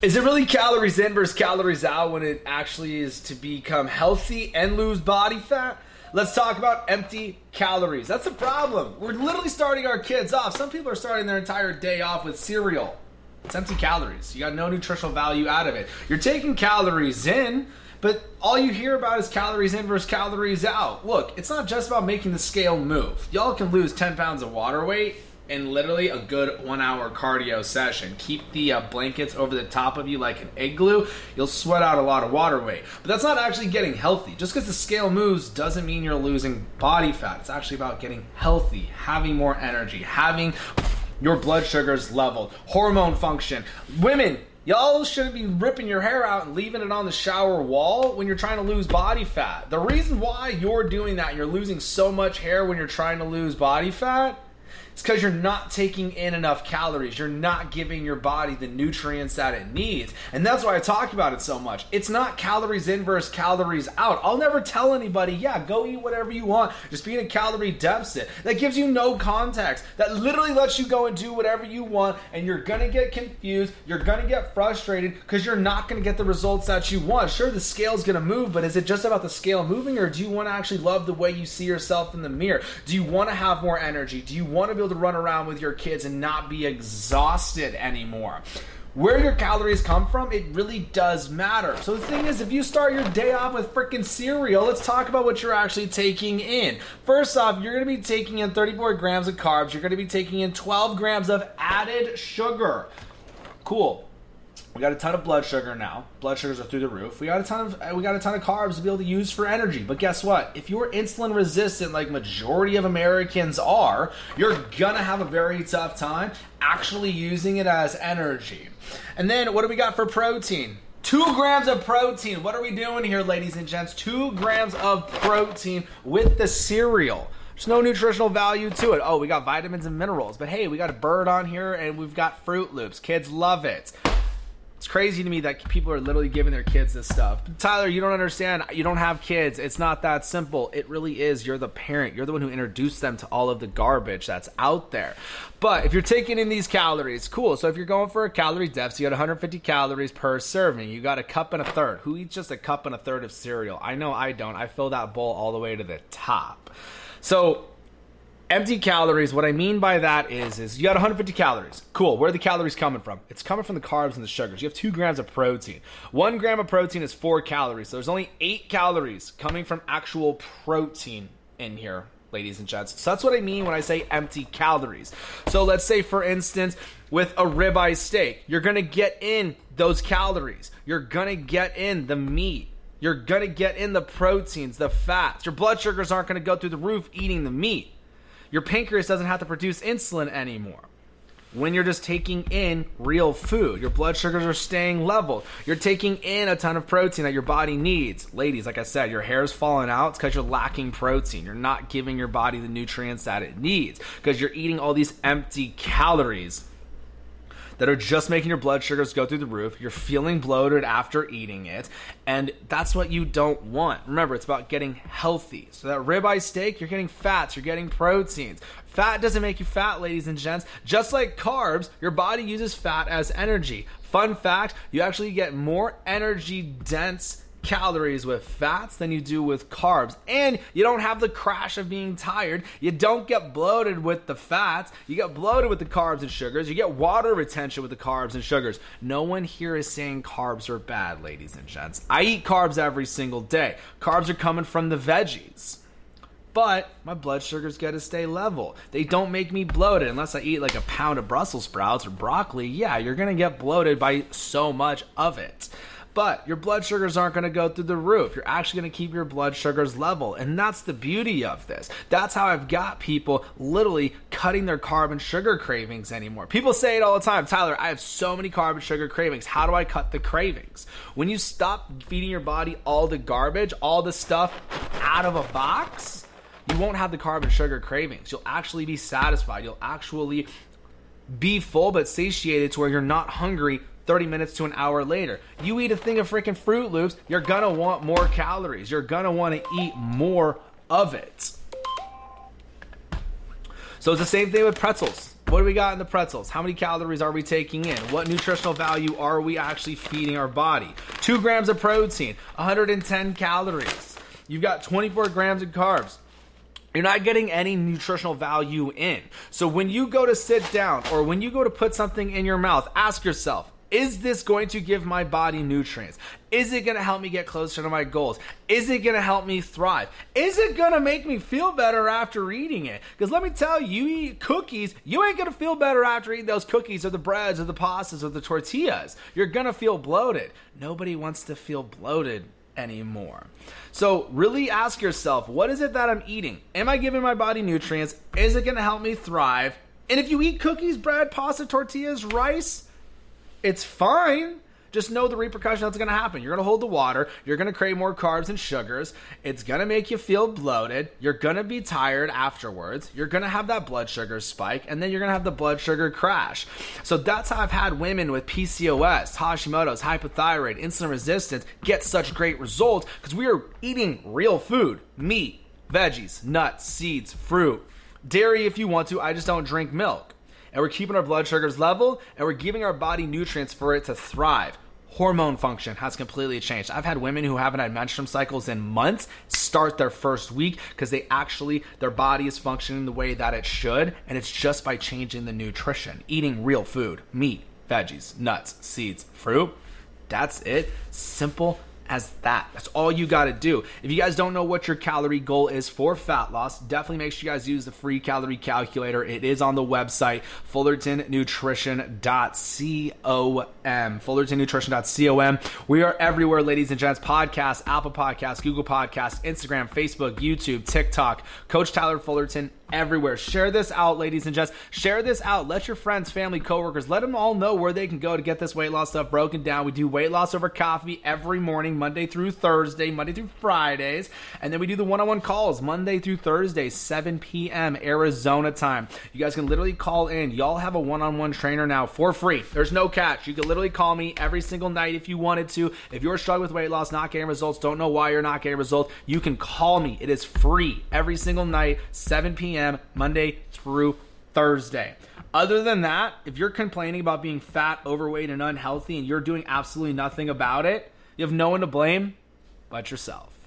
Is it really calories in versus calories out when it actually is to become healthy and lose body fat? Let's talk about empty calories. That's a problem. We're literally starting our kids off. Some people are starting their entire day off with cereal. It's empty calories. You got no nutritional value out of it. You're taking calories in, but all you hear about is calories in versus calories out. Look, it's not just about making the scale move. Y'all can lose 10 pounds of water weight in literally a good one hour cardio session. Keep the uh, blankets over the top of you like an igloo. You'll sweat out a lot of water weight. But that's not actually getting healthy. Just because the scale moves doesn't mean you're losing body fat. It's actually about getting healthy, having more energy, having your blood sugars leveled, hormone function. Women, Y'all shouldn't be ripping your hair out and leaving it on the shower wall when you're trying to lose body fat. The reason why you're doing that, you're losing so much hair when you're trying to lose body fat, it's because you're not taking in enough calories. You're not giving your body the nutrients that it needs. And that's why I talk about it so much. It's not calories in versus calories out. I'll never tell anybody, yeah, go eat whatever you want. Just be in a calorie deficit. That gives you no context. That literally lets you go and do whatever you want. And you're going to get confused. You're going to get frustrated because you're not going to get the results that you want. Sure, the scale's going to move, but is it just about the scale moving or do you want to actually love the way you see yourself in the mirror? Do you want to have more energy? Do you want to be able to run around with your kids and not be exhausted anymore. Where your calories come from, it really does matter. So the thing is, if you start your day off with freaking cereal, let's talk about what you're actually taking in. First off, you're gonna be taking in 34 grams of carbs, you're gonna be taking in 12 grams of added sugar. Cool. We got a ton of blood sugar now. Blood sugars are through the roof. We got a ton of we got a ton of carbs to be able to use for energy. But guess what? If you're insulin resistant, like majority of Americans are, you're gonna have a very tough time actually using it as energy. And then what do we got for protein? Two grams of protein. What are we doing here, ladies and gents? Two grams of protein with the cereal. There's no nutritional value to it. Oh, we got vitamins and minerals, but hey, we got a bird on here and we've got Froot Loops. Kids love it. It's crazy to me that people are literally giving their kids this stuff. Tyler, you don't understand. You don't have kids. It's not that simple. It really is. You're the parent. You're the one who introduced them to all of the garbage that's out there. But if you're taking in these calories, cool. So if you're going for a calorie deficit, you got 150 calories per serving. You got a cup and a third. Who eats just a cup and a third of cereal? I know I don't. I fill that bowl all the way to the top. So empty calories. What i mean by that is is you got 150 calories. Cool. Where are the calories coming from? It's coming from the carbs and the sugars. You have two grams of protein. One gram of protein is four calories. So there's only eight calories coming from actual protein in here ladies and gents. So that's what i mean when i say empty calories. So let's say for instance with a ribeye steak you're gonna get in those calories. You're gonna get in the meat. You're gonna get in the proteins the fats. Your blood sugars aren't gonna go through the roof eating the meat your pancreas doesn't have to produce insulin anymore. When you're just taking in real food, your blood sugars are staying level. You're taking in a ton of protein that your body needs. Ladies, like I said, your hair's falling out. Because you're lacking protein. You're not giving your body the nutrients that it needs because you're eating all these empty calories that are just making your blood sugars go through the roof. You're feeling bloated after eating it, and that's what you don't want. Remember, it's about getting healthy. So that ribeye steak, you're getting fats, you're getting proteins. Fat doesn't make you fat, ladies and gents. Just like carbs, your body uses fat as energy. Fun fact, you actually get more energy dense calories with fats than you do with carbs. And you don't have the crash of being tired. You don't get bloated with the fats. You get bloated with the carbs and sugars. You get water retention with the carbs and sugars. No one here is saying carbs are bad, ladies and gents. I eat carbs every single day. Carbs are coming from the veggies. But my blood sugars get to stay level. They don't make me bloated unless I eat like a pound of Brussels sprouts or broccoli. Yeah, you're gonna get bloated by so much of it but your blood sugars aren't going to go through the roof. You're actually going to keep your blood sugars level. And that's the beauty of this. That's how I've got people literally cutting their carb and sugar cravings anymore. People say it all the time Tyler, I have so many carb and sugar cravings. How do I cut the cravings? When you stop feeding your body all the garbage, all the stuff out of a box, you won't have the carb and sugar cravings. You'll actually be satisfied. You'll actually be full but satiated to where you're not hungry 30 minutes to an hour later. You eat a thing of freaking Froot Loops, you're gonna want more calories. You're gonna wanna eat more of it. So it's the same thing with pretzels. What do we got in the pretzels? How many calories are we taking in? What nutritional value are we actually feeding our body? Two grams of protein, 110 calories. You've got 24 grams of carbs. You're not getting any nutritional value in. So when you go to sit down or when you go to put something in your mouth, ask yourself, is this going to give my body nutrients? Is it going to help me get closer to my goals? Is it going to help me thrive? Is it going to make me feel better after eating it? Because let me tell you, you eat cookies, you ain't going to feel better after eating those cookies or the breads or the pastas or the tortillas. You're going to feel bloated. Nobody wants to feel bloated anymore. So, really ask yourself what is it that I'm eating? Am I giving my body nutrients? Is it going to help me thrive? And if you eat cookies, bread, pasta, tortillas, rice, it's fine. Just know the repercussion that's going to happen. You're going to hold the water. You're going to crave more carbs and sugars. It's going to make you feel bloated. You're going to be tired afterwards. You're going to have that blood sugar spike, and then you're going to have the blood sugar crash. So that's how I've had women with PCOS, Hashimoto's, hypothyroid, insulin resistance get such great results because we are eating real food meat, veggies, nuts, seeds, fruit, dairy if you want to. I just don't drink milk and we're keeping our blood sugars level and we're giving our body nutrients for it to thrive. Hormone function has completely changed. I've had women who haven't had menstrual cycles in months start their first week because they actually, their body is functioning the way that it should. And it's just by changing the nutrition, eating real food, meat, veggies, nuts, seeds, fruit. That's it. Simple as that. That's all you got to do. If you guys don't know what your calorie goal is for fat loss, definitely make sure you guys use the free calorie calculator. It is on the website, fullertonnutrition.com. Fullertonnutrition.com. We are everywhere, ladies and gents. Podcasts, Apple Podcasts, Google Podcasts, Instagram, Facebook, YouTube, TikTok. Coach Tyler Fullerton everywhere. Share this out, ladies and gents. Share this out. Let your friends, family, coworkers, let them all know where they can go to get this weight loss stuff broken down. We do weight loss over coffee every morning, Monday through Thursday, Monday through Fridays. And then we do the one on one calls Monday through Thursday, 7 p.m. Arizona time. You guys can literally call in. Y'all have a one on one trainer now for free. There's no catch. You can literally call me every single night if you wanted to. If you're struggling with weight loss, not getting results, don't know why you're not getting results, you can call me. It is free every single night, 7 p.m p.m. Monday through Thursday. Other than that, if you're complaining about being fat, overweight, and unhealthy and you're doing absolutely nothing about it, you have no one to blame but yourself.